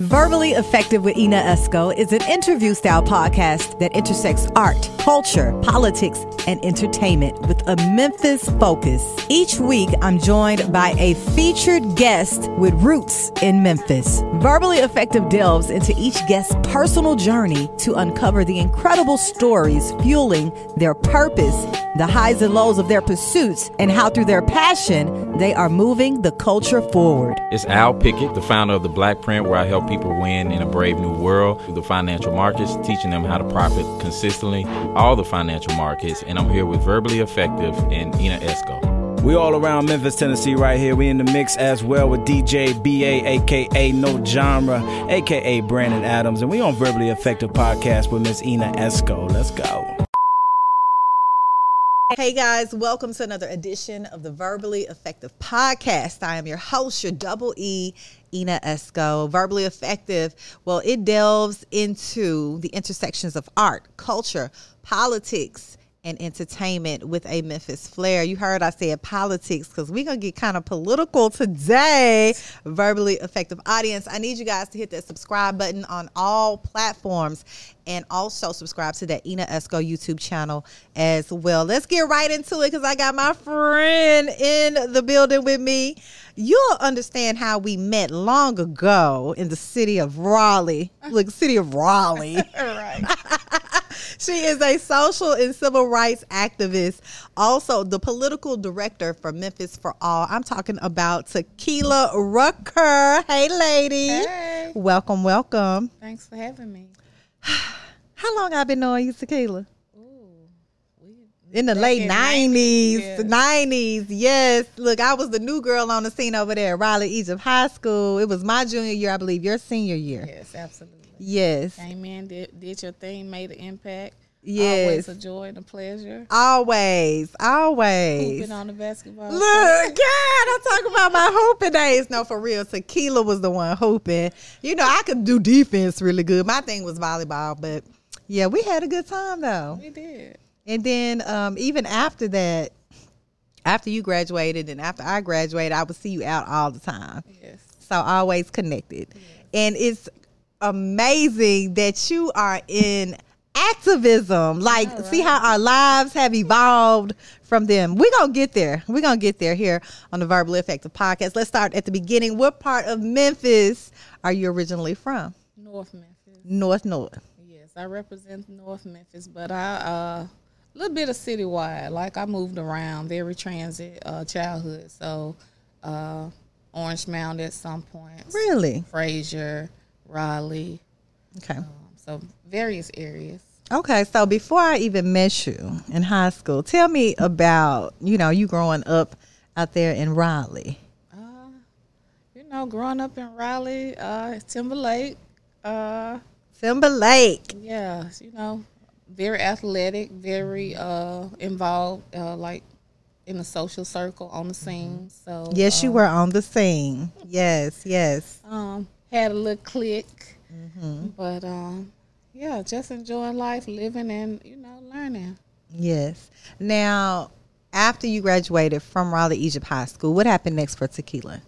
Verbally Effective with Ina Esco is an interview style podcast that intersects art, culture, politics, and entertainment with a Memphis focus. Each week, I'm joined by a featured guest with roots in Memphis. Verbally Effective delves into each guest's personal journey to uncover the incredible stories fueling their purpose, the highs and lows of their pursuits, and how through their passion, they are moving the culture forward. It's Al Pickett, the founder of the Black Print, where I help people win in a brave new world through the financial markets, teaching them how to profit consistently, all the financial markets. And I'm here with Verbally Effective and Ina Esco. We all around Memphis, Tennessee, right here. We in the mix as well with DJ BA, aka No Genre, aka Brandon Adams, and we on Verbally Effective podcast with Miss Ina Esco. Let's go. Hey guys, welcome to another edition of the Verbally Effective Podcast. I am your host, your double E, Ina Esco. Verbally Effective, well, it delves into the intersections of art, culture, politics, and entertainment with a Memphis flair. You heard I said politics because we're going to get kind of political today. Verbally effective audience. I need you guys to hit that subscribe button on all platforms and also subscribe to that Ina Esco YouTube channel as well. Let's get right into it because I got my friend in the building with me. You'll understand how we met long ago in the city of Raleigh. Look, city of Raleigh. right. she is a social and civil rights activist, also the political director for Memphis for All. I'm talking about Tikeila Rucker. Hey, lady. Hey. Welcome, welcome. Thanks for having me. How long I been knowing you, Tikeila? Ooh, In the back late in nineties, yeah. nineties, yes. Look, I was the new girl on the scene over there at Raleigh Egypt High School. It was my junior year, I believe. Your senior year, Yes, absolutely. Yes, Amen. did, did your thing, made an impact. Yes. Always a joy and a pleasure. always, always. Hooping on the basketball. Look, court. God, I'm talking about my hooping days. No, for real. Tikeila was the one hooping. You know, I could do defense really good. My thing was volleyball, but yeah, we had a good time though. We did. And then um, even after that, after you graduated and after I graduated, I would see you out all the time. Yes. So always connected. And it's amazing that you are in activism. Like, All see how our lives have evolved from them. We're going to get there. We're going to get there here on the Verbally Effective Podcast. Let's start at the beginning. What part of Memphis are you originally from? North Memphis. North North. Yes, I represent North Memphis, but I uh, a little bit of citywide. Like I moved around, very transit uh, childhood. So uh, Orange Mound at some point. Really? Frayser, Raleigh. Okay. Um, so various areas. Okay, so before I even met you in high school, tell me about, you know, you growing up out there in Raleigh. Uh, you know, growing up in Raleigh, uh, Timberlake, uh, Timberlake. yeah, you know, very athletic, very uh, involved, uh, like in the social circle on the scene. So Yes, you uh, were on the scene. Yes, yes. Um, had a little click, Mm-hmm. but um, yeah, just enjoying life, living, and you know, learning. Yes. Now, after you graduated from Raleigh Egypt High School, what happened next for Tikeila?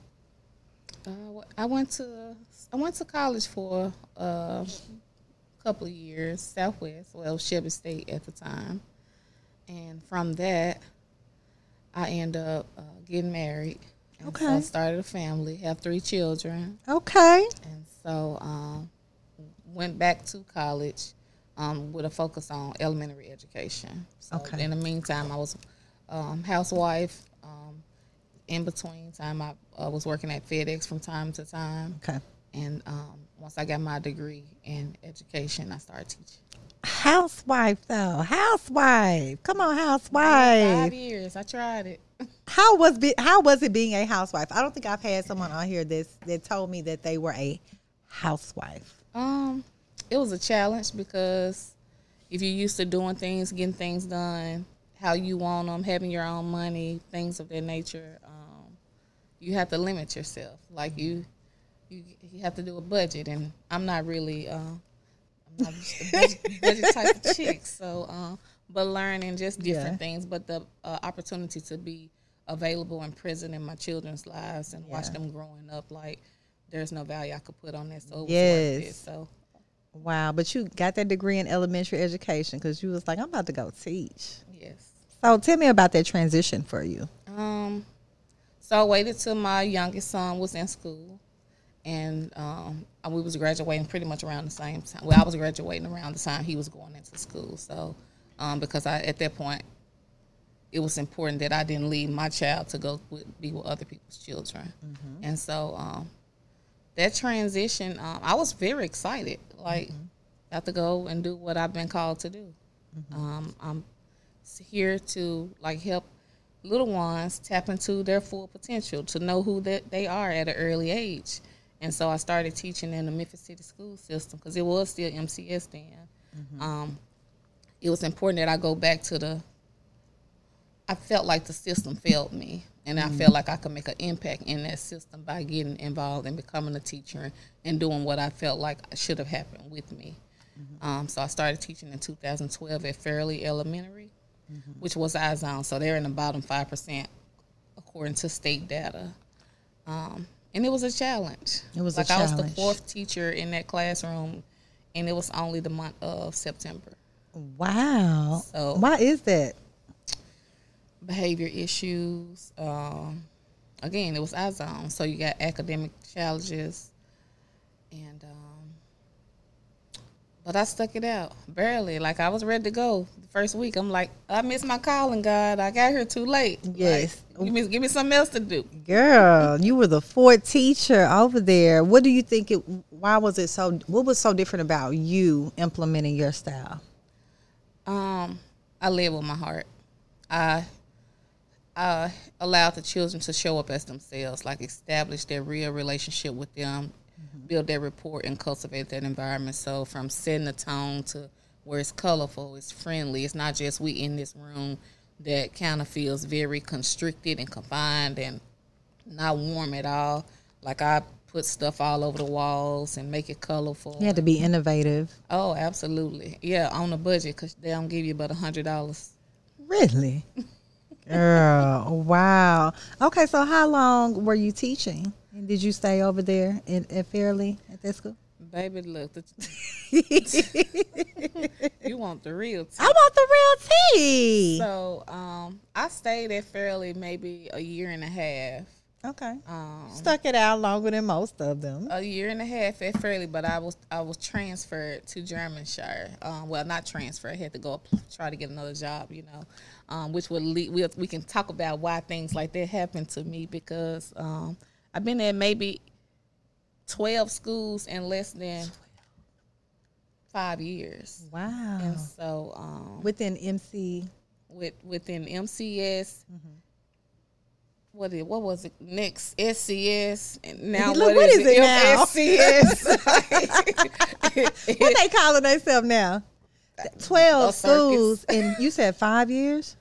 Uh, I went to I went to college for a couple of years, Southwest, well, Shelby State at the time, and from that, I ended up uh, getting married. And so Okay. started a family, have three children, Okay. and so um, went back to college um, with a focus on elementary education. So Okay. in the meantime, I was um, housewife. Um, in between time, I uh, was working at FedEx from time to time, Okay. and um, once I got my degree in education, I started teaching. Housewife though. Housewife. Come on, housewife. Five years, I tried it. How was be, how was it being a housewife? I don't think I've had someone on here that's that told me that they were a housewife. Um, it was a challenge because if you're used to doing things, getting things done how you want them, having your own money, things of that nature, um, you have to limit yourself. Like you, you, you have to do a budget, and I'm not really, uh, I'm not a budget, budget type of chick. So, um, but learning just different Yeah. things, but the uh, opportunity to be available in prison in my children's lives and watch them growing up, like there's no value I could put on that. So it was worth Yes. it. So Wow, but you got that degree in elementary education because you was like, I'm about to go teach. yes. So tell me about that transition for you. Um, so I waited till my youngest son was in school, and um, we was graduating pretty much around the same time. Well, I was graduating around the time he was going into school. So, um, because I at that point, it was important that I didn't leave my child to go with, be with other people's children, and so um, that transition, um, I was very excited. Like, got to go and do what I've been called to do. Um, I'm here to like help little ones tap into their full potential to know who that they are at an early age. And so I started teaching in the Memphis City school system because it was still MCS then. Um, it was important that I go back to the. I felt like the system failed me, and I felt like I could make an impact in that system by getting involved and becoming a teacher and doing what I felt like should have happened with me. Um, so I started teaching in 2012 at Fairley Elementary, which was iZone. So they're in the bottom five percent according to state data. Um, and it was a challenge. It was a like I was the fourth teacher in that classroom, and it was only the month of September. Wow. So- Why is that? behavior issues. Um, again, it was iZone, so you got academic challenges, and um, but I stuck it out barely. Like I was ready to go the first week. I'm like, I missed my calling, God. I got here too late. Like, Yes. give me give me something else to do. Girl, you were the fourth teacher over there. What do you think it why was it so what was so different about you implementing your style? Um, I live with my heart. I I allowed the children to show up as themselves, like establish their real relationship with them, build their rapport, and cultivate that environment. So from setting the tone to where it's colorful, it's friendly. It's not just we in this room that kind of feels very constricted and confined and not warm at all. Like I put stuff all over the walls and make it colorful. You had to be innovative. Oh, absolutely. Yeah, on a budget because they don't give you but a hundred dollars. Really? Girl, wow. Okay, so how long were you teaching? And did you stay over there in, at at that school? Baby, look, the, you want the real tea. I want the real tea. So, um, I stayed at Fairley maybe a year and a half. Okay. Um, Stuck it out longer than most of them. a year and a half at Fairley, but I was I was transferred to Germanshire. Um, well, not transferred. I had to go up, try to get another job. You know, um, which would lead. We we can talk about why things like that happened to me because um, I've been at maybe twelve schools in less than five years, Wow. and so um, Within MC. with within MCS. What it, what was it next SCS and now Look, what what is, is it now? MSCS? What they calling themselves now? Twelve schools, and you said five years.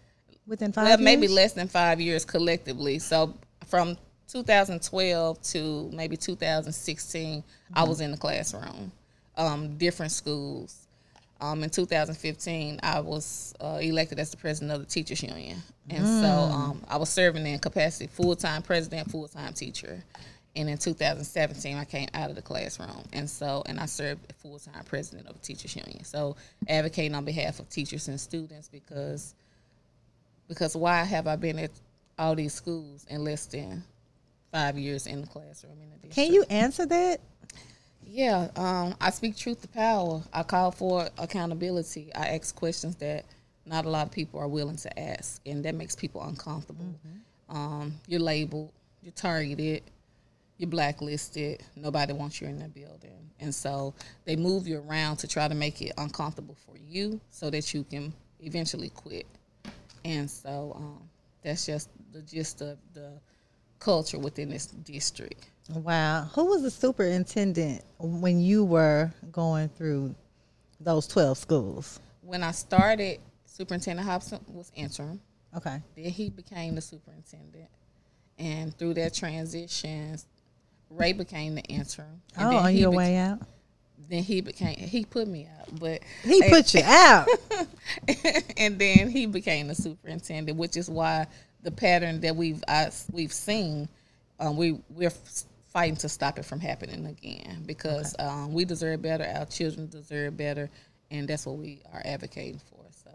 Within five, well, maybe less than five years collectively. So from 2012 to maybe 2016, I was in the classroom, um, different schools. Um, in 2015, I was uh, elected as the president of the teachers union, and so um, I was serving in capacity full time president, full time teacher. And in 2017, I came out of the classroom, and so and I served full time president of the teachers union. So advocating on behalf of teachers and students because because why have I been at all these schools in less than five years in the classroom in the district? Can you answer that? Yeah, um, I speak truth to power. I call for accountability. I ask questions that not a lot of people are willing to ask, and that makes people uncomfortable. Um, you're labeled, you're targeted, you're blacklisted. Nobody wants you in the building, and so they move you around to try to make it uncomfortable for you, so that you can eventually quit. And so um, that's just the gist of the culture within this district. Wow. Who was the superintendent when you were going through those 12 schools? When I started, Superintendent Hopson was interim. Okay. Then he became the superintendent. And through that transition, Ray became the interim. And Oh, on he your bec- way out? Then he became, he put me out. But He put you out. and then he became the superintendent, which is why the pattern that we've I, we've seen, um, we we're fighting to stop it from happening again because okay. um, we deserve better. Our children deserve better, and that's what we are advocating for. So,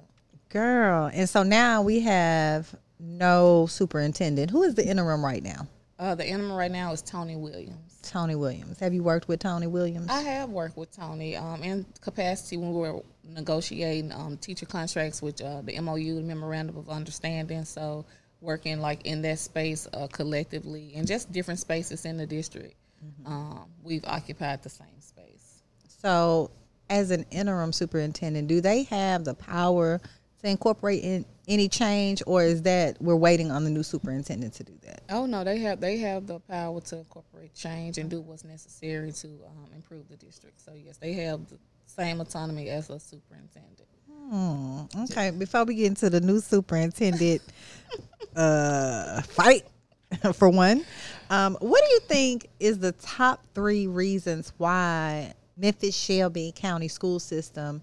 girl, and so now we have no superintendent. Who is the interim right now? Uh, the interim right now is Toni Williams. Toni Williams. Have you worked with Toni Williams? I have worked with Toni um, in capacity when we were negotiating um, teacher contracts with uh, the MOU, the Memorandum of Understanding. So working like in that space uh, collectively and just different spaces in the district. Mm-hmm. Um, we've occupied the same space. So, as an interim superintendent, do they have the power to incorporate in any change, or is that we're waiting on the new superintendent to do that? Oh no, they have they have the power to incorporate change and do what's necessary to um, improve the district. So yes, they have the same autonomy as a superintendent. Hmm. Okay, before we get into the new superintendent uh, fight, for one, um, what do you think is the top three reasons why Memphis Shelby County school system?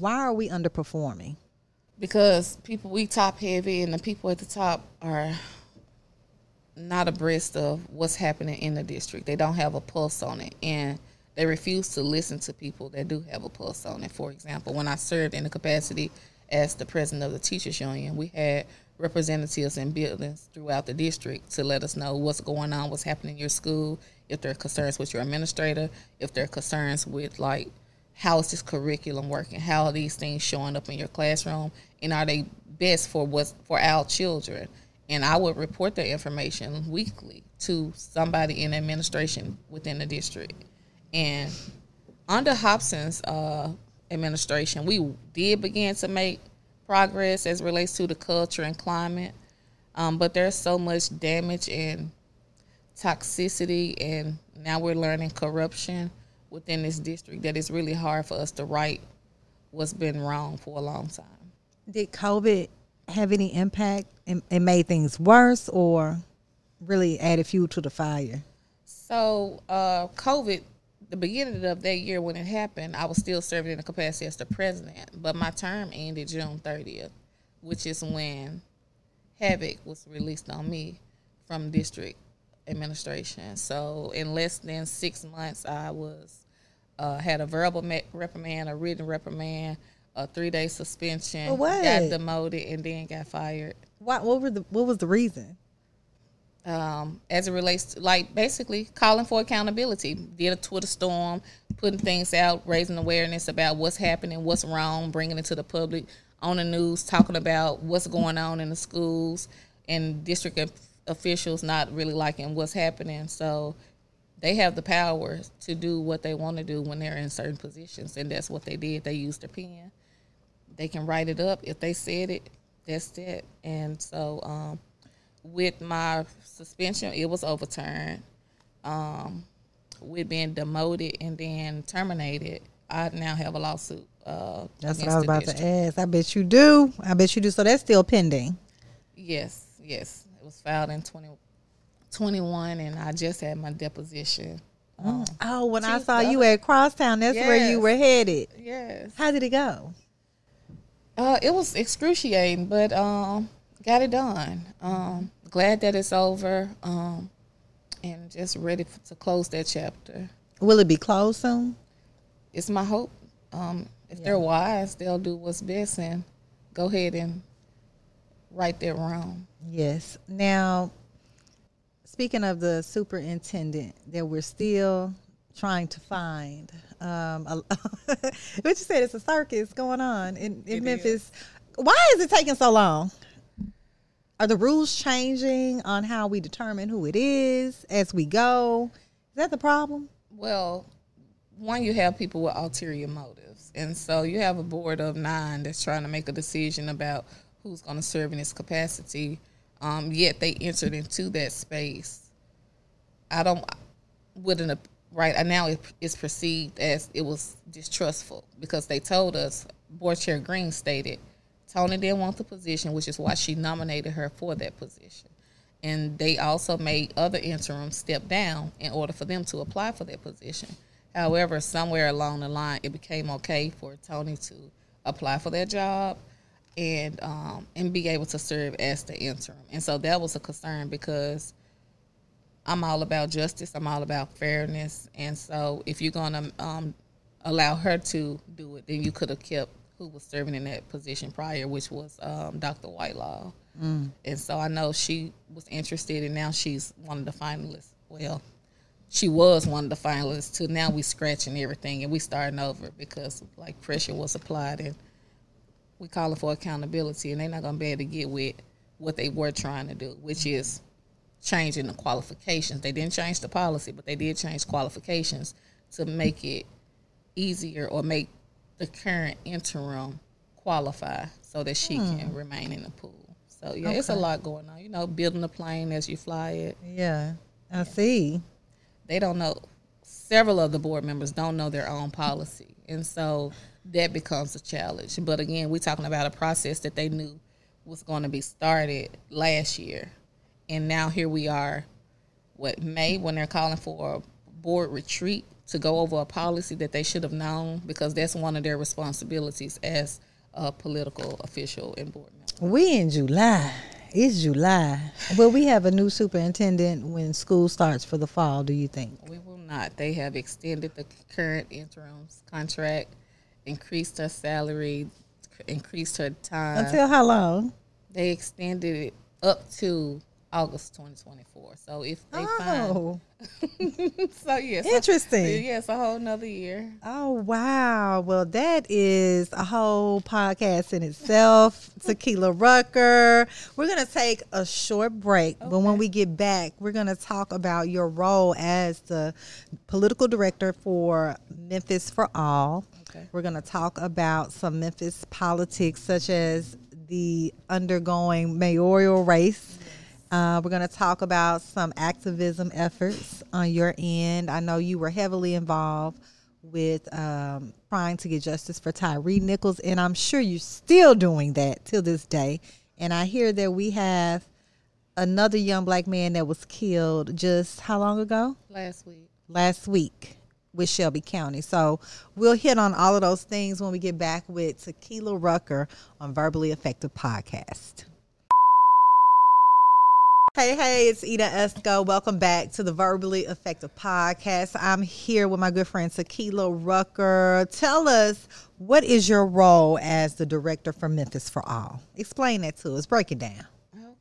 Why are we underperforming? Because people we top heavy, and the people at the top are not abreast of what's happening in the district. They don't have a pulse on it, and they refuse to listen to people that do have a pulse on it. For example, when I served in the capacity as the president of the teachers union, we had representatives in buildings throughout the district to let us know what's going on, what's happening in your school, if there are concerns with your administrator, if there are concerns with like how is this curriculum working, how are these things showing up in your classroom, and are they best for what's for our children? And I would report the information weekly to somebody in administration within the district. And under Hopson's uh, administration, we did begin to make progress as relates to the culture and climate. Um, but there's so much damage and toxicity, and now we're learning corruption within this district that it's really hard for us to right what's been wrong for a long time. Did COVID have any impact and, and made things worse, or really added fuel to the fire? So, uh, COVID the beginning of that year when it happened, I was still serving in the capacity as the president, but my term ended June 30th, which is when havoc was released on me from district administration. So in less than six months, I was uh, had a verbal reprimand, a written reprimand, a three day suspension, got demoted, and then got fired. What? What were the? What was the reason? Um, as it relates to like basically calling for accountability. Did a Twitter storm, putting things out, raising awareness about what's happening, what's wrong, bringing it to the public on the news, talking about what's going on in the schools and district officials not really liking what's happening. So they have the power to do what they want to do when they're in certain positions, and that's what they did. They used their pen. They can write it up if they said it. That's it. And so um, with my suspension, it was overturned. Um, with being demoted and then terminated, I now have a lawsuit. Uh, that's what I was about district. to ask. I bet you do. I bet you do. So that's still pending. Yes, yes. It was filed in 2021, and I just had my deposition. Mm. Um, oh, when I saw you at Crosstown, that's yes. where you were headed. Yes. How did it go? Uh, it was excruciating, but um, got it done. Um, glad that it's over um, and just ready to close that chapter. Will it be closed soon? It's my hope. Um, if yeah. they're wise, they'll do what's best and go ahead and right their wrong. Yes. Now, speaking of the superintendent that we're still trying to find, um, what you said, it's a circus going on in, in Memphis. Is. Why is it taking so long? Are the rules changing on how we determine who it is as we go? Is that the problem? Well, one, you have people with ulterior motives. And so you have a board of nine that's trying to make a decision about who's going to serve in this capacity. Um, yet they entered into that space. I don't, wouldn't, right now it's perceived as it was distrustful because they told us, Board Chair Greene stated, Toni didn't want the position, which is why she nominated her for that position. And they also made other interims step down in order for them to apply for that position. However, somewhere along the line, it became okay for Toni to apply for that job and um, and be able to serve as the interim. And so that was a concern because I'm all about justice. I'm all about fairness. And so, if you're gonna um, allow her to do it, then you could have kept who was serving in that position prior, which was um, Dr. Whitelaw. Mm. And so I know she was interested, and now she's one of the finalists. Well, she was one of the finalists. To now we scratching everything and we starting over because like pressure was applied and we calling for accountability, and they're not gonna be able to get with what they were trying to do, which is changing the qualifications. They didn't change the policy, but they did change qualifications to make it easier or make the current interim qualify so that she hmm. can remain in the pool. So yeah, okay. it's a lot going on. You know, building the plane as you fly it. Yeah, I yeah. see. They don't know. Several of the board members don't know their own policy, and so that becomes a challenge. But again, we're talking about a process that they knew was going to be started last year, and now here we are, what May when they're calling for a board retreat to go over a policy that they should have known because that's one of their responsibilities as a political official and board member. We in July. It's July. Will we have a new superintendent when school starts for the fall, do you think? We will not. They have extended the current interim's contract, increased her salary, increased her time. Until how long? They extended it up to August 2024. So if they oh. find, so yes, interesting. So, yes, a whole another year. Oh wow! Well, that is a whole podcast in itself. Tikeila Rucker. We're gonna take a short break, okay. but when we get back, we're gonna talk about your role as the political director for Memphis for All. Okay. We're gonna talk about some Memphis politics, such as the undergoing mayoral race uh, we're going to talk about some activism efforts on your end. I know you were heavily involved with um, trying to get justice for Tyre Nichols, and I'm sure you're still doing that till this day. And I hear that we have another young black man that was killed just how long ago? Last week. Last week with Shelby County. So we'll hit on all of those things when we get back with Tikeila Rucker on Verbally Effective Podcast. Hey, hey, it's Ina Esco. Welcome back to the Verbally Effective Podcast. I'm here with my good friend Tikeila Rucker. Tell us, what is your role as the director for Memphis for All? Explain that to us. Break it down.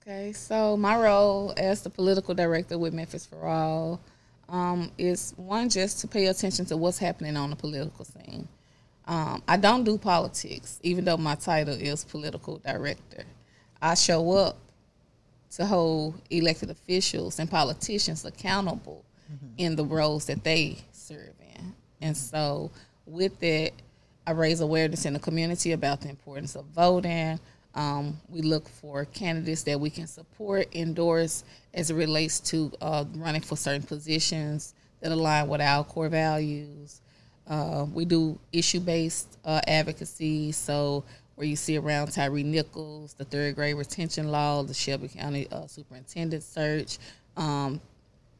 Okay, so my role as the political director with Memphis for All um, is one, just to pay attention to what's happening on the political scene. Um, I don't do politics, even though my title is political director. I show up to hold elected officials and politicians accountable mm-hmm. in the roles that they serve in. And so, with that, I raise awareness in the community about the importance of voting. Um, we look for candidates that we can support, endorse as it relates to uh, running for certain positions that align with our core values. Uh, we do issue based uh, advocacy, so where you see around Tyre Nichols, the third grade retention law, the Shelby County uh, superintendent search, um,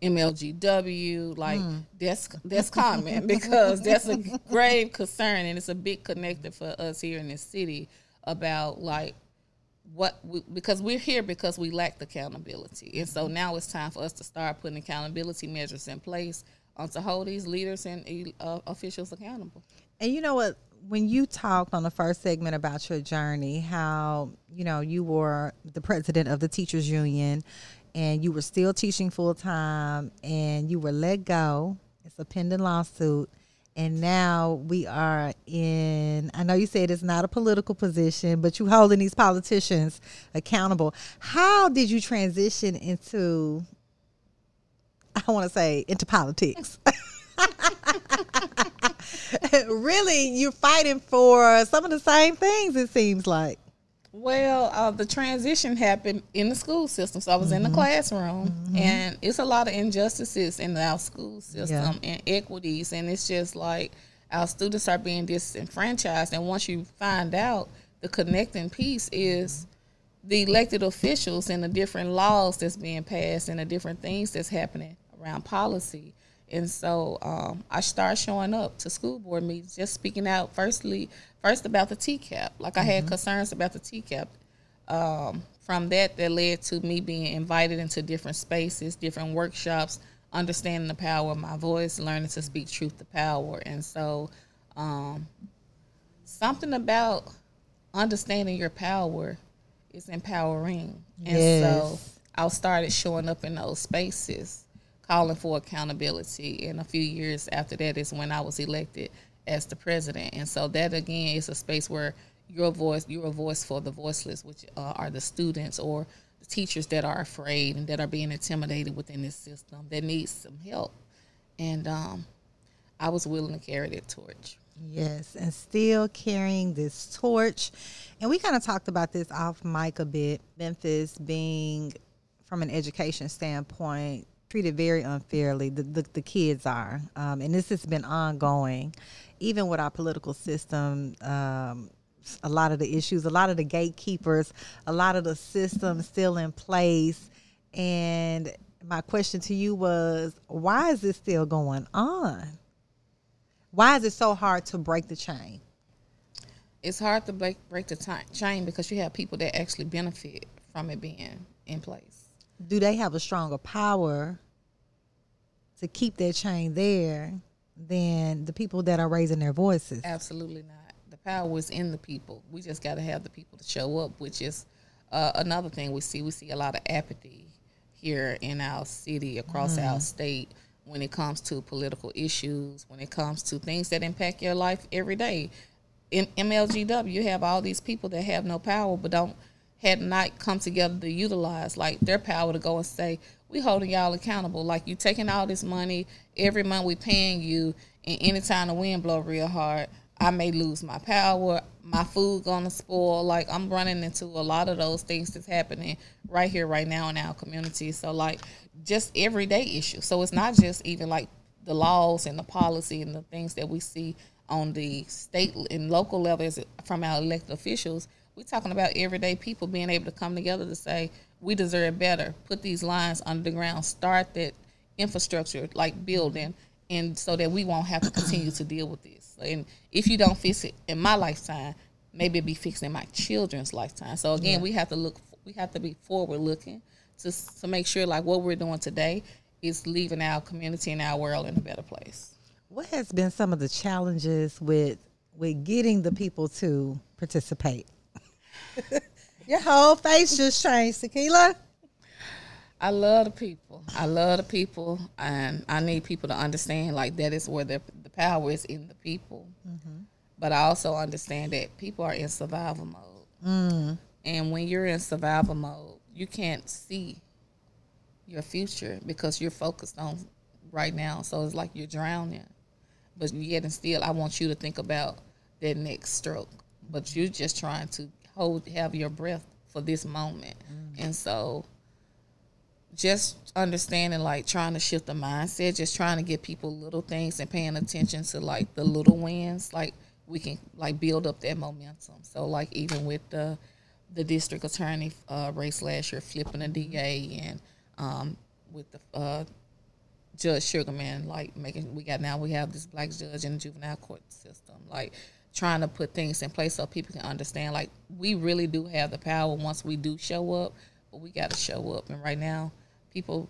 MLGW, like mm. that's that's common because that's a grave concern and it's a big connector for us here in this city about like what we, because we're here because we lack accountability and so now it's time for us to start putting accountability measures in place um, to hold these leaders and uh, officials accountable. And you know what? When you talked on the first segment about your journey, how you know you were the president of the teachers union, and you were still teaching full time, and you were let go. It's a pending lawsuit, and now we are in. I know you said it's not a political position, but you holding these politicians accountable. How did you transition into? I want to say into politics. really, you're fighting for some of the same things. It seems like. Well, uh, the transition happened in the school system. So I was mm-hmm. in the mm-hmm. classroom, mm-hmm. and it's a lot of injustices in our school system yeah. and equities, and it's just like our students are being disenfranchised. And once you find out, the connecting piece is the elected officials and the different laws that's being passed and the different things that's happening around policy. And so um, I started showing up to school board meetings, just speaking out firstly, first about the TCAP. Like I mm-hmm. had concerns about the TCAP um, from that, that led to me being invited into different spaces, different workshops, understanding the power of my voice, learning to speak truth to power. And so, um, something about understanding your power is empowering. And so, I started showing up in those spaces, calling for accountability. And a few years after that is when I was elected as the president. And so that again is a space where your voice, you're a voice for the voiceless, which uh, are the students or the teachers that are afraid and that are being intimidated within this system that needs some help. And um, I was willing to carry that torch. Yes, and still carrying this torch. And we kind of talked about this off mic a bit. Memphis being, from an education standpoint, treated very unfairly. The the, the kids are, um, and this has been ongoing, even with our political system. Um, a lot of the issues, a lot of the gatekeepers, a lot of the systems still in place. And my question to you was, why is this still going on? Why is it so hard to break the chain? It's hard to break, break the chain because you have people that actually benefit from it being in place. Do they have a stronger power to keep that chain there than the people that are raising their voices? Absolutely not. The power is in the people. We just got to have the people to show up, which is uh, another thing we see. We see a lot of apathy here in our city, across our state, when it comes to political issues, when it comes to things that impact your life every day. In MLGW, you have all these people that have no power, but don't had not come together to utilize like their power to go and say, we holding y'all accountable. Like you taking all this money every month, we paying you, and anytime the wind blow real hard, I may lose my power. My food gonna spoil. Like I'm running into a lot of those things that's happening right here, right now in our community. So like just everyday issues. So it's not just even like the laws and the policy and the things that we see on the state and local levels from our elected officials. We're talking about everyday people being able to come together to say we deserve better. Put these lines under the ground. Start that infrastructure like building, and so that we won't have to continue to deal with this. And if you don't fix it in my lifetime, maybe it'll be fixed in my children's lifetime. So again, we have to look. We have to be forward looking to to make sure like what we're doing today is leaving our community and our world in a better place. What has been some of the challenges with with getting the people to participate? Your whole face just changed, Tikeila. I love the people. I love the people, and I need people to understand like that is where the the power is in the people. Mm-hmm. But I also understand that people are in survival mode, mm. and when you're in survival mode, you can't see your future because you're focused on right now. So it's like you're drowning, but yet and still, I want you to think about that next stroke. But you're just trying to hold, have your breath for this moment, and so just understanding like trying to shift the mindset just trying to get people little things and paying attention to like the little wins like we can like build up that momentum. So like even with the the district attorney uh, race last year flipping a da and um, with the uh, judge Sugarmon like making we got now we have this black judge in the juvenile court system. Like trying to put things in place so people can understand like we really do have the power once we do show up but we got to show up. And right now people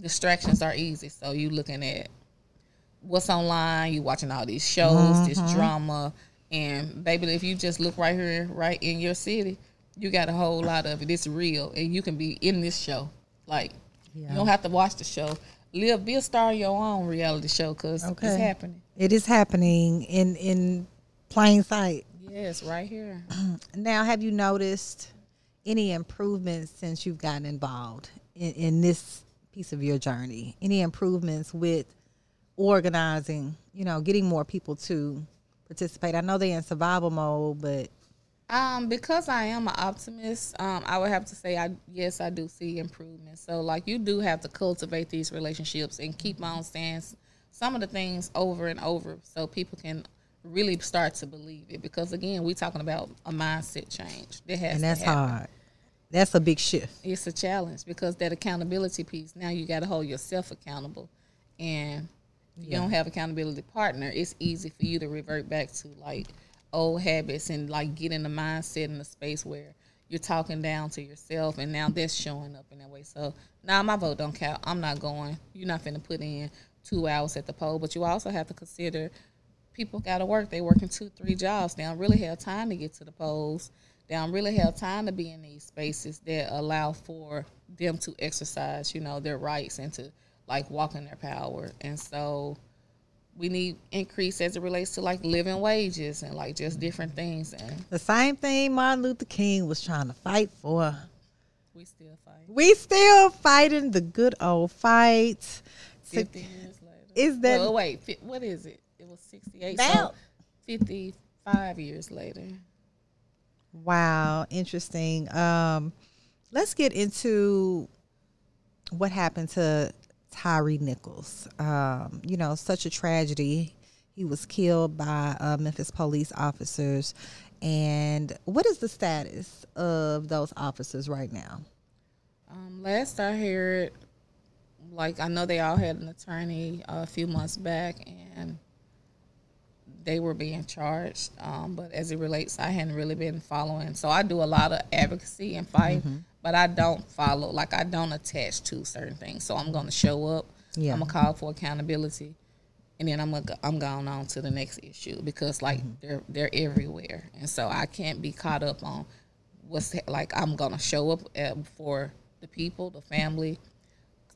distractions are easy. So you looking at what's online you watching all these shows this mm-hmm. drama. And baby if you just look right here right in your city you got a whole lot of it. It's real and you can be in this show. Like you don't have to watch the show. Live be a star your own reality show because Okay. it's happening. It is happening in in plain sight. yes right here Now, have you noticed any improvements since you've gotten involved in, in this piece of your journey? Any improvements with organizing, you know, getting more people to participate? I know they're in survival mode, but Um, because I am an optimist, um, I would have to say I yes I do see improvement. So like you do have to cultivate these relationships and keep on saying some of the things over and over so people can really start to believe it. Because again, we're talking about a mindset change. That has and that's hard. That's a big shift. It's a challenge because that accountability piece. Now you got to hold yourself accountable, and if you don't have accountability partner. It's easy for you to revert back to like old habits and like get in the mindset in the space where you're talking down to yourself, and now that's showing up in that way. So now my vote don't count. I'm not going. You're not finna put in two hours at the poll, but you also have to consider people got to work. They working two, three jobs. They don't really have time to get to the polls. They don't really have time to be in these spaces that allow for them to exercise, you know, their rights and to like walk in their power. And so we need increase as it relates to like living wages and like just different things. And The same thing Martin Luther King was trying to fight for. we still fight. We still fighting the good old fight. 50 years later. Is that well, wait, what is it? It was 68. Now- So 55 years later. Wow, interesting. Um, let's get into what happened to Tyre Nichols. Um, you know, such a tragedy. He was killed by uh, Memphis police officers. And what is the status of those officers right now? Um, last I heard, like I know they all had an attorney uh, a few months back, and they were being charged. Um, but as it relates, I hadn't really been following. So I do a lot of advocacy and fight, mm-hmm. but I don't follow. Like I don't attach to certain things. So I'm going to show up. Yeah. I'm gonna call for accountability, and then I'm gonna I'm going on to the next issue because like mm-hmm. they're they're everywhere, and so I can't be caught up on what's ha- like. I'm gonna show up at, for the people, the family,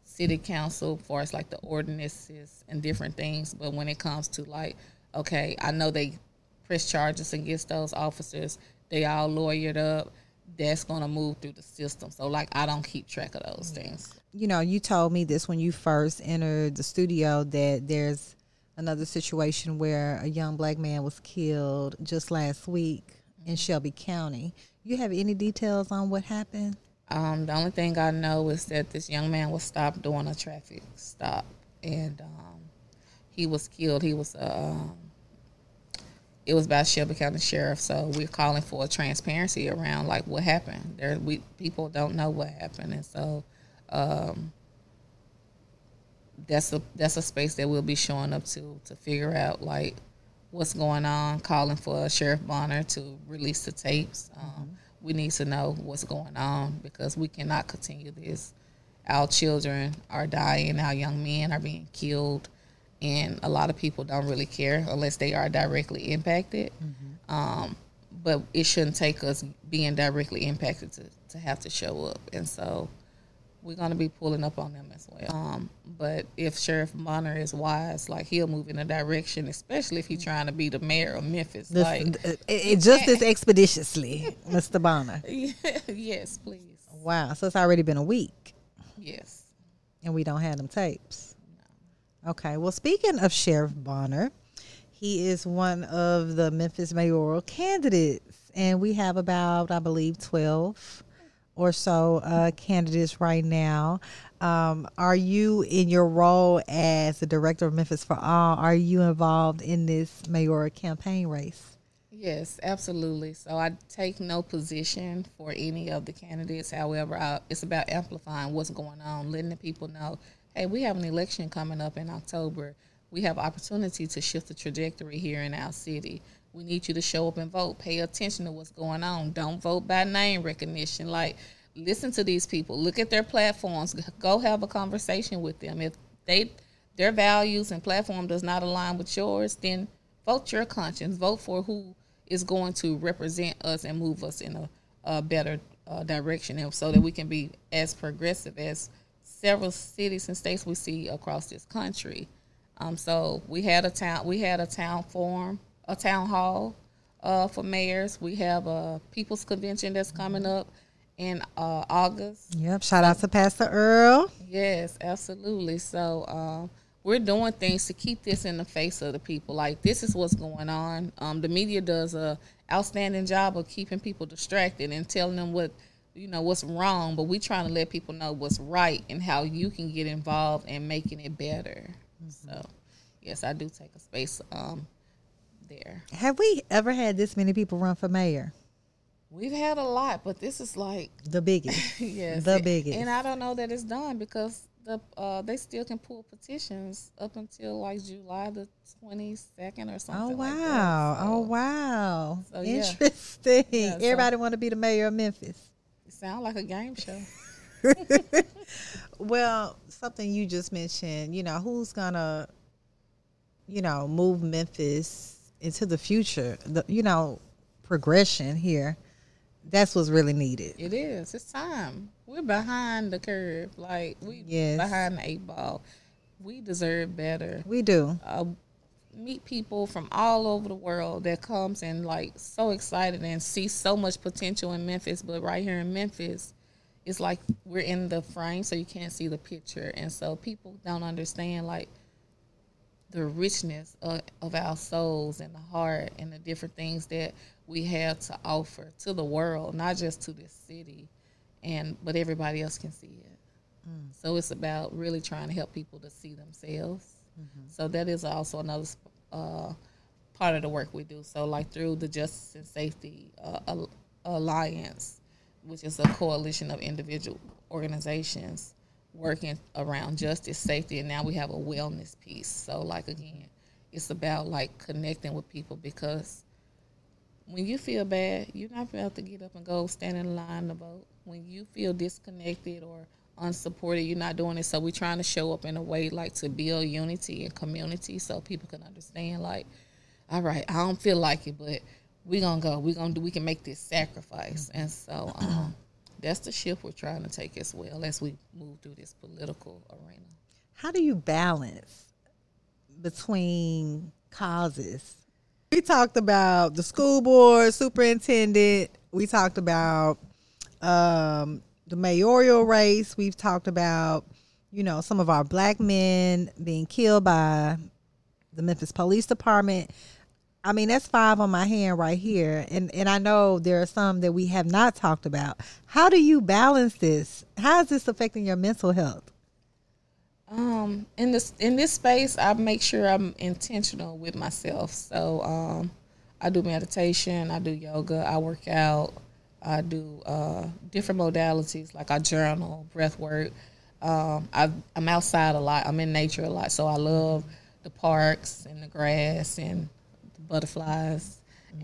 city council, as far as like the ordinances and different things. But when it comes to like, okay, I know they press charges against those officers. They all lawyered up. That's gonna move through the system. So like, I don't keep track of those things. you know, you told me this when you first entered the studio that there's another situation where a young black man was killed just last week in Shelby County. You have any details on what happened? Um, the only thing I know is that this young man was stopped doing a traffic stop, and um, he was killed. He was uh, um, it was by Shelby County Sheriff. So we're calling for transparency around like what happened. There, we people don't know what happened, and so um, that's a that's a space that we'll be showing up to to figure out like what's going on. Calling for Sheriff Bonner to release the tapes. Um, we need to know what's going on because we cannot continue this. Our children are dying. Our young men are being killed, and a lot of people don't really care unless they are directly impacted. Um, but it shouldn't take us being directly impacted to, to have to show up, and so we're gonna be pulling up on them as well. Um, but if Sheriff Bonner is wise, like he'll move in a direction, especially if he's trying to be the mayor of Memphis. This, like, it, it- just as expeditiously, Mr. Bonner. yes, please. Wow, so it's already been a week Yes. and we don't have them tapes. Okay, well, speaking of Sheriff Bonner, he is one of the Memphis mayoral candidates, and we have about, I believe, 12 or so uh, candidates right now. Um, are you, in your role as the director of Memphis for All, are you involved in this mayoral campaign race? Yes, absolutely. So I take no position for any of the candidates. However, I, it's about amplifying what's going on, letting the people know, hey, we have an election coming up in October. We have opportunity to shift the trajectory here in our city. We need you to show up and vote. Pay attention to what's going on. Don't vote by name recognition. Like, listen to these people. Look at their platforms. Go have a conversation with them. If they their values and platform does not align with yours, then vote your conscience. Vote for who is going to represent us and move us in a, a better uh, direction, and so that we can be as progressive as several cities and states we see across this country. Um, so we had a town we had a town forum, a town hall uh, for mayors. We have a people's convention that's coming up in uh, August. Yep, shout out to Pastor Earl. Yes, absolutely. So um, we're doing things to keep this in the face of the people. Like this is what's going on. Um, the media does a outstanding job of keeping people distracted and telling them what you know what's wrong. But we trying to let people know what's right and how you can get involved in making it better. So yes, I do take a space um, there. Have we ever had this many people run for mayor? We've had a lot, but this is like The biggest. yes, The biggest. And I don't know that it's done because the uh, they still can pull petitions up until like July the twenty second or something. Oh like that. wow! oh wow! so. Interesting. Yeah, so- Everybody want to be the mayor of Memphis. Sound like a game show. Well, something you just mentioned, you know, who's gonna, you know, move Memphis into the future? The you know, progression here. That's what's really needed. It is. It's time. We're behind the curve. Like we Yes. behind the eight ball. We deserve better. We do. uh, meet people from all over the world that comes and like so excited and see so much potential in Memphis. But right here in Memphis, it's like we're in the frame, so you can't see the picture, and so people don't understand like the richness of, of our souls and the heart and the different things that we have to offer to the world, not just to this city, and but everybody else can see it. Mm. So it's about really trying to help people to see themselves. So that is also another uh, part of the work we do. So like through the Justice and Safety uh, Alliance, which is a coalition of individual organizations working around justice, safety, and now we have a wellness piece. So like again, it's about like connecting with people because when you feel bad, you're not about to get up and go stand in line to vote. When you feel disconnected or unsupported, you're not doing it. So we're trying to show up in a way like to build unity and community so people can understand like, all right, I don't feel like it, but we're gonna go. We're gonna do we can make this sacrifice. And so um, that's the shift we're trying to take as well as we move through this political arena. How do you balance between causes? We talked about the school board superintendent. We talked about um, the mayoral race. We've talked about, you know, some of our black men being killed by the Memphis Police Department. I mean, that's five on my hand right here. And and I know there are some that we have not talked about. How do you balance this? How is this affecting your mental health? Um, in this in this space, I make sure I'm intentional with myself. So um, I do meditation, I do yoga, I work out, I do uh, different modalities like I journal, breath work. Um, I, I'm outside a lot. I'm in nature a lot, so I love the parks and the grass and the butterflies.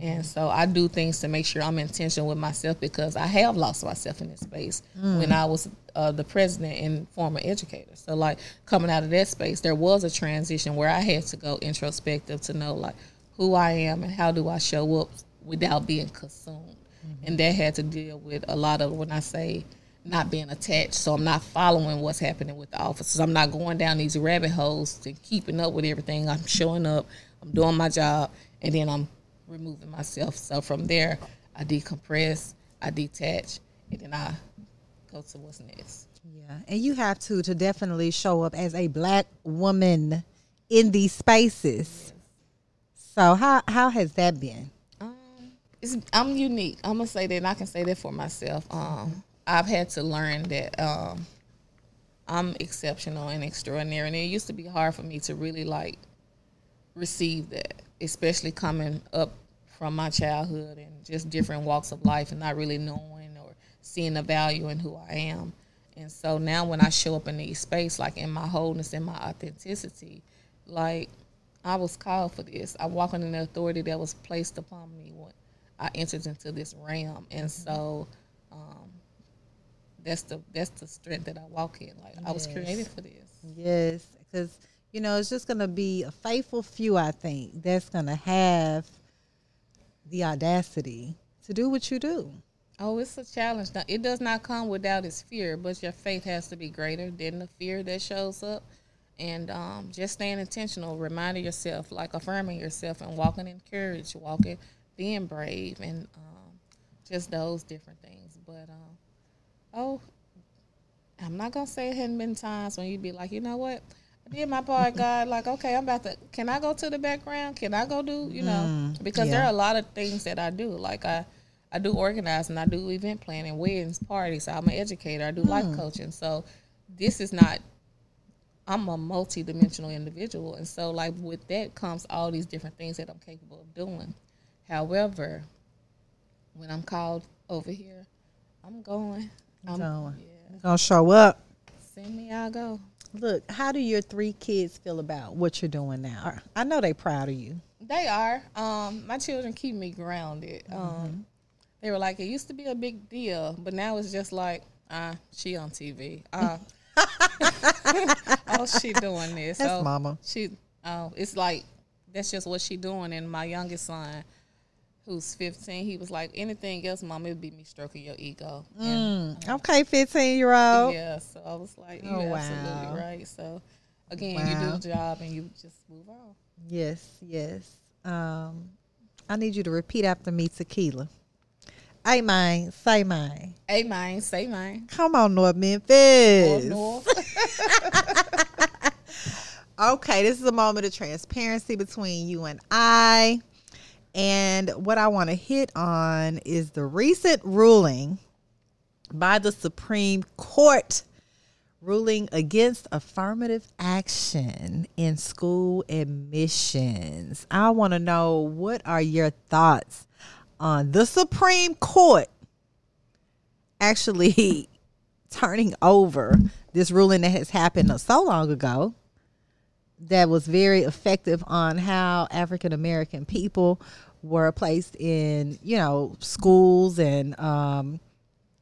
And so I do things to make sure I'm intentional with myself because I have lost myself in this space when I was uh, the president and former educator. So like coming out of that space, there was a transition where I had to go introspective to know like who I am and how do I show up without being consumed. And that had to deal with a lot of when I say not being attached. So I'm not following what's happening with the officers. I'm not going down these rabbit holes and keeping up with everything. I'm showing up, I'm doing my job, and then I'm removing myself. So from there, I decompress, I detach, and then I go to what's next. Yeah, and you have to to definitely show up as a black woman in these spaces. So how how has that been? I'm unique. I'm gonna say that, and I can say that for myself. Um, I've had to learn that um, I'm exceptional and extraordinary, and it used to be hard for me to really like receive that, especially coming up from my childhood and just different walks of life, and not really knowing or seeing the value in who I am. And so now, when I show up in these space, like in my wholeness and my authenticity, like I was called for this. I walk in the authority that was placed upon me I entered into this realm, and so um, that's the that's the strength that I walk in. Like I was created for this. Yes, because you know it's just gonna be a faithful few. I think that's gonna have the audacity to do what you do. Oh, it's a challenge. Now, It does not come without its fear, but your faith has to be greater than the fear that shows up. And um, just staying intentional, reminding yourself, like affirming yourself, and walking in courage, walking, being brave, and um, just those different things. But um, oh, I'm not gonna say it hadn't been times when you'd be like, you know what, I did my part, God. Like, okay, I'm about to. Can I go to the background? Can I go do? You know, because there are a lot of things that I do. Like I, I do organizing, I do event planning, weddings, parties. I'm an educator. I do life coaching. So this is not. I'm a multi-dimensional individual, and so like with that comes all these different things that I'm capable of doing. However, when I'm called over here, I'm going. I'm, Going. Yeah. Gonna show up. Send me, I'll go. Look, how do your three kids feel about what you're doing now? I know they're proud of you. They are. Um, my children keep me grounded. Um, they were like, it used to be a big deal, but now it's just like, ah, she on TV. Ah, oh, she doing this. That's oh, mama. She, oh, it's like that's just what she doing. And my youngest son, who's 15, he was like, anything else, mama, it'd be me stroking your ego. And, Okay, 15 year old. yeah, so I was like, Oh, you're wow. absolutely right. So again, you do the job and you just move on. Yes, yes. Um, I need you to repeat after me, Tikeila. Hey, mine, say mine. Hey, mine, say mine. Come on, North Memphis. North. Okay, this is a moment of transparency between you and I. And what I want to hit on is the recent ruling by the Supreme Court ruling against affirmative action in school admissions. I want to know what are your thoughts on the Supreme Court actually turning over this ruling that has happened so long ago that was very effective on how African American people were placed in, you know, schools and um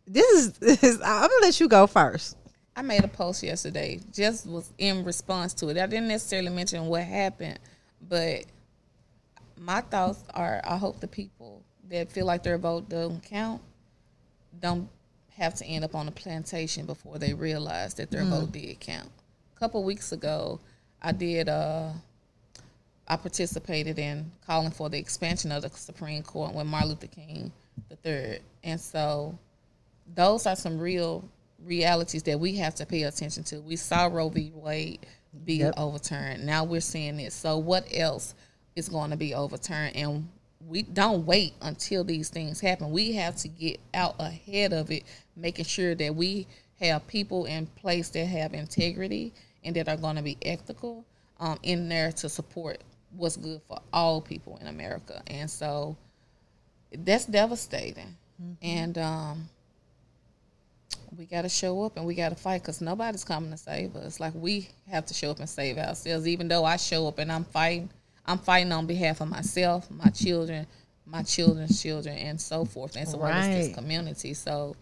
this is, this is I'm gonna let you go first. I made a post yesterday, just was in response to it. I didn't necessarily mention what happened, but my thoughts are I hope the people that feel like their vote don't count don't have to end up on a plantation before they realize that their vote did count. A couple weeks ago, I did uh I participated in calling for the expansion of the Supreme Court with Martin Luther King the third. And so those are some real realities that we have to pay attention to. We saw Roe v. Wade be Yep. overturned. Now we're seeing this. So what else is going to be overturned? And we don't wait until these things happen. We have to get out ahead of it, making sure that we have people in place that have integrity and that are going to be ethical um, in there to support what's good for all people in America. And so that's devastating. And um, we got to show up and we got to fight because nobody's coming to save us. Like we have to show up and save ourselves. Even though I show up and I'm fighting, I'm fighting on behalf of myself, my children, my children's children, and so forth, and so on this community. So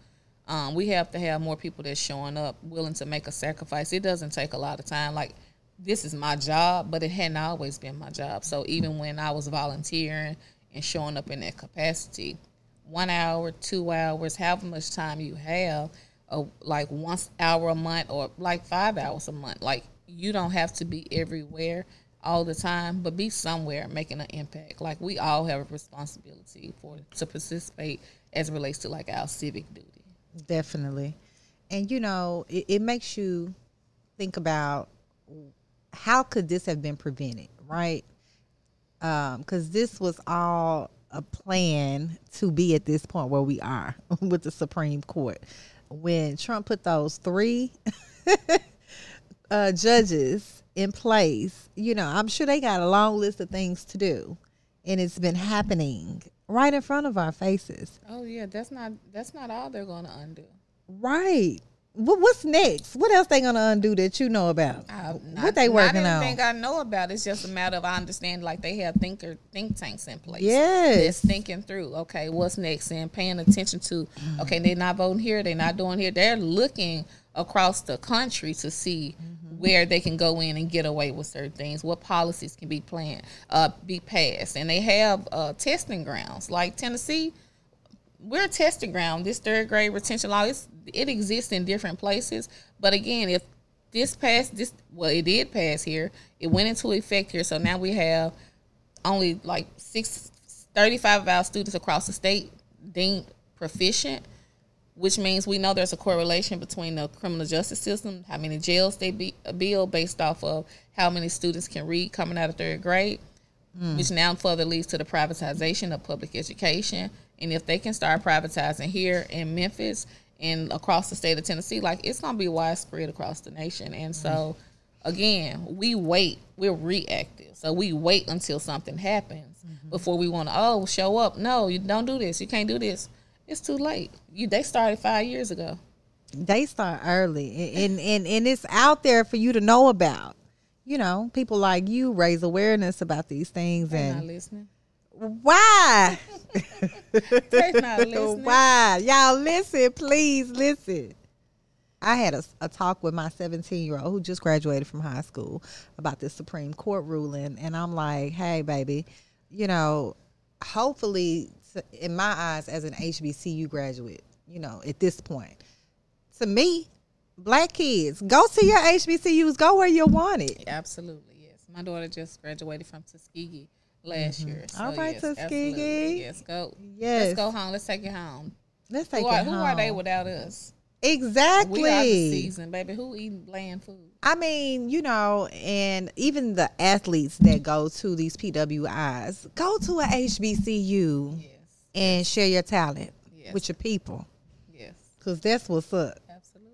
um, we have to have more people that's showing up, willing to make a sacrifice. It doesn't take a lot of time. Like this is my job, but it hadn't always been my job. So even when I was volunteering and showing up in that capacity, one hour, two hours, however much time you have, uh, like once hour a month or like five hours a month. Like you don't have to be everywhere all the time, but be somewhere making an impact. Like we all have a responsibility for to participate as it relates to like our civic duty. Definitely. And you know, it, it makes you think about how could this have been prevented, right? Because this was all a plan to be at this point where we are with the Supreme Court. When Trump put those three uh, judges in place, you know, I'm sure they got a long list of things to do, and it's been happening right in front of our faces. Oh yeah, that's not that's not all they're going to undo. Right. What, what's next? What else they gonna undo that you know about? I, what they working not on? anything I know about. It's just a matter of I understand like they have thinker think tanks in place. Yes. That's thinking through. Okay, what's next and paying attention to. Okay, they're not voting here. They're not doing here. They're looking across the country to see where they can go in and get away with certain things. What policies can be planned, uh, be passed, and they have uh, testing grounds like Tennessee we're a testing ground. This third grade retention law, it's, it exists in different places. But again, if this passed, this well, it did pass here. It went into effect here. So now we have only like six, 35 of our students across the state deemed proficient, which means we know there's a correlation between the criminal justice system, how many jails they be, uh, build based off of how many students can read coming out of third grade hmm. which now further leads to the privatization of public education. And if they can start privatizing here in Memphis and across the state of Tennessee, like it's going to be widespread across the nation. And so, hmm. again, we wait. We're reactive, so we wait until something happens mm-hmm. before we want to. Oh, show up. No, you don't do this. You can't do this. It's too late. You they started five years ago. They start early, and, and and it's out there for you to know about. You know, people like you raise awareness about these things, They're and why? Not listening. Why? Y'all listen, please listen. I had a, a talk with my 17 year old who just graduated from high school about this Supreme Court ruling. And I'm like, hey, baby, you know, hopefully, in my eyes, as an HBCU graduate, you know, at this point, to me, black kids, go to your HBCUs, go where you want it. Absolutely, yes. My daughter just graduated from Tuskegee last year. So Mm-hmm. All right, yes, Tuskegee. absolutely. Yes, go. Yes. Let's go home. Let's take it home. Let's take Who, are, it who are they without us? Exactly. We are the season, baby. Who eating bland food? I mean, you know, and even the athletes that go to these PWIs, go to a HBCU Yes, and share your talent Yes. with your people, yes, because that's what's up. absolutely.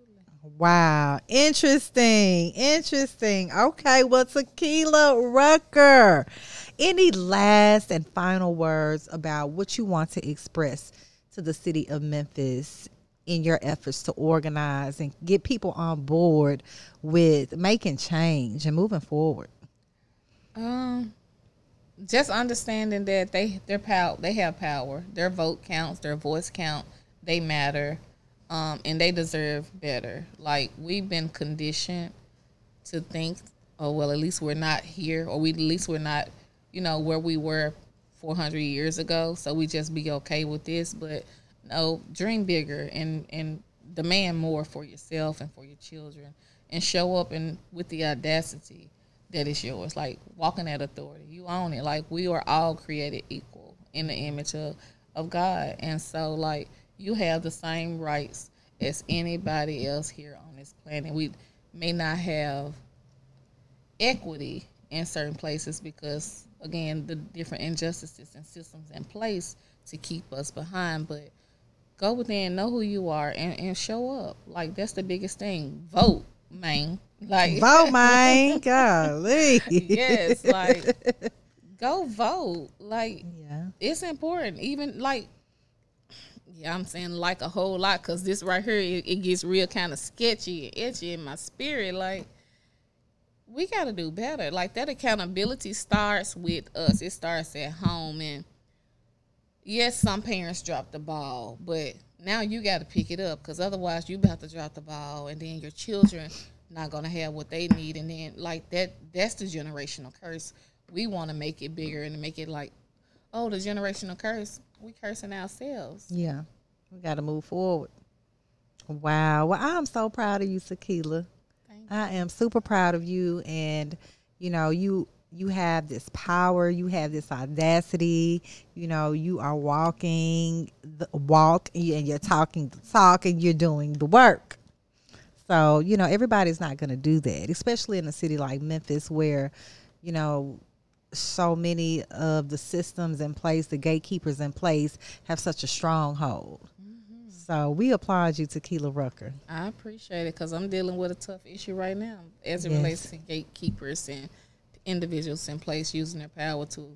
Wow, interesting, interesting. Okay, well, Tikeila Rucker, any last and final words about what you want to express to the city of Memphis in your efforts to organize and get people on board with making change and moving forward? Um, just understanding that they their power, they have power. Their vote counts. Their voice count. They matter, um, and they deserve better. Like we've been conditioned to think, oh well, at least we're not here, or we at least we're not, you know, where we were 400 years ago. So we just be okay with this. But no, dream bigger and and demand more for yourself and for your children, and show up and with the audacity that is yours. Like walking that authority, you own it. Like we are all created equal in the image of of God, and so like you have the same rights as anybody else here on this planet. We may not have equity in certain places because again the different injustices and systems in place to keep us behind but go within know who you are and, and show up like that's the biggest thing vote man like Vote, man. Golly. yes like go vote like Yeah. it's important even like yeah i'm saying like a whole lot because this right here it, it gets real kind of sketchy and itchy in my spirit like we got to do better like that accountability starts with us it starts at home and yes some parents drop the ball but now you got to pick it up because otherwise you about to drop the ball and then your children not gonna have what they need and then like that that's the generational curse we want to make it bigger and make it like oh the generational curse we cursing ourselves Yeah. We got to move forward. Wow. Well, I'm so proud of you, Tikeila. Thank I am super proud of you and you know, you you have this power, you have this audacity, you know, you are walking the walk and you're talking the talk and you're doing the work. So, you know, everybody's not going to do that, especially in a city like Memphis where, you know, so many of the systems in place, the gatekeepers in place have such a stronghold. So we applaud you, Tikeila Rucker. i appreciate it because i'm dealing with a tough issue right now as it Yes. relates to gatekeepers and individuals in place using their power to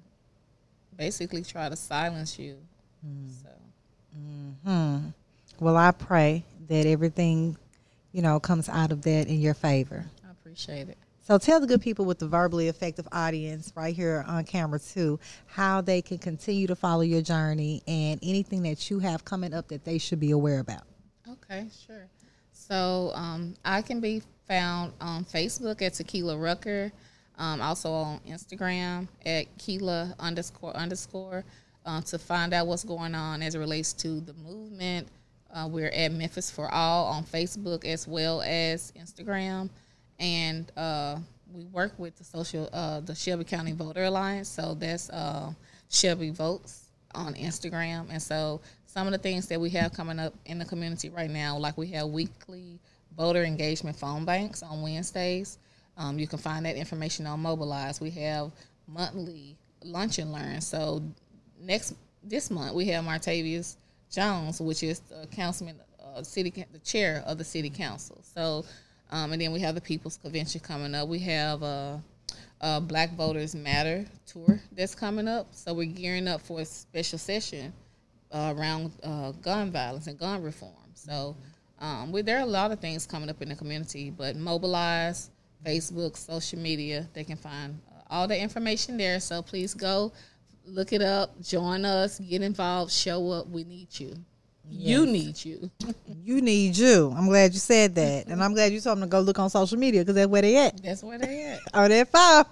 basically try to silence you so Hmm. Well, I pray that everything, you know, comes out of that in your favor. i appreciate it So tell the good people with the verbally effective audience right here on camera too how they can continue to follow your journey and anything that you have coming up that they should be aware about. Okay, sure. So um, I can be found on Facebook at Tikeila Rucker, um, also on Instagram at Keela underscore underscore uh, to find out what's going on as it relates to the movement. Uh, we're at Memphis for All on Facebook as well as Instagram, and uh, we work with the social uh, the Shelby County Voter Alliance. So that's uh, Shelby Votes on Instagram. And so some of the things that we have coming up in the community right now, like we have weekly voter engagement phone banks on Wednesdays. Um, you can find that information on Mobilize. We have monthly lunch and learn. So next this month we have Martavius Jones, which is the councilman, uh, city, the chair of the city council. So, um, and then we have the People's Convention coming up. We have a, a Black Voters Matter tour that's coming up. So we're gearing up for a special session uh, around uh, gun violence and gun reform. So Um, we, there are a lot of things coming up in the community, but mobilize, Facebook, social media, they can find uh, all the information there. So please go look it up, join us, get involved, show up. We need you. You need you. You need you. I'm glad you said that, and I'm glad you told them to go look on social media because that's where they at. That's where they at. Oh, they're fine.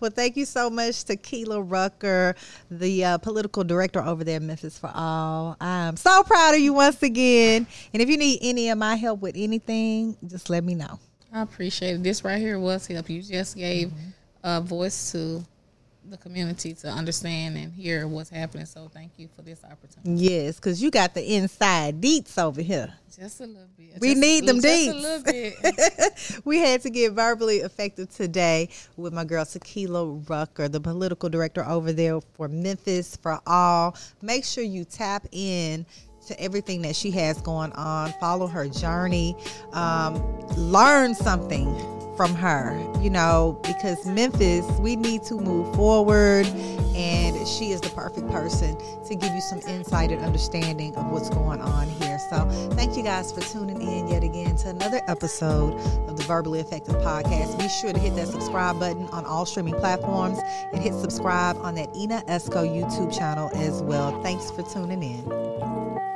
well, thank you so much, Tikeila Rucker, the uh, political director over there, Memphis for All. I'm so proud of you once again. And if you need any of my help with anything, just let me know. I appreciate it. This right here was help. You just gave a voice to the community to understand and hear what's happening. So thank you for this opportunity. Yes, because you got the inside deets over here. Just a little bit. We Just- need them just deets. a little bit. we had to get verbally effective today with my girl Tikeila Rucker, the political director over there for Memphis for All. Make sure you tap in to everything that she has going on. Follow her journey. Um, learn something from her, you know, because Memphis, we need to move forward, and she is the perfect person to give you some insight and understanding of what's going on here. So, thank you guys for tuning in yet again to another episode of the Verbally Effective Podcast. Be sure to hit that subscribe button on all streaming platforms and hit subscribe on that Ina Esco YouTube channel as well. Thanks for tuning in.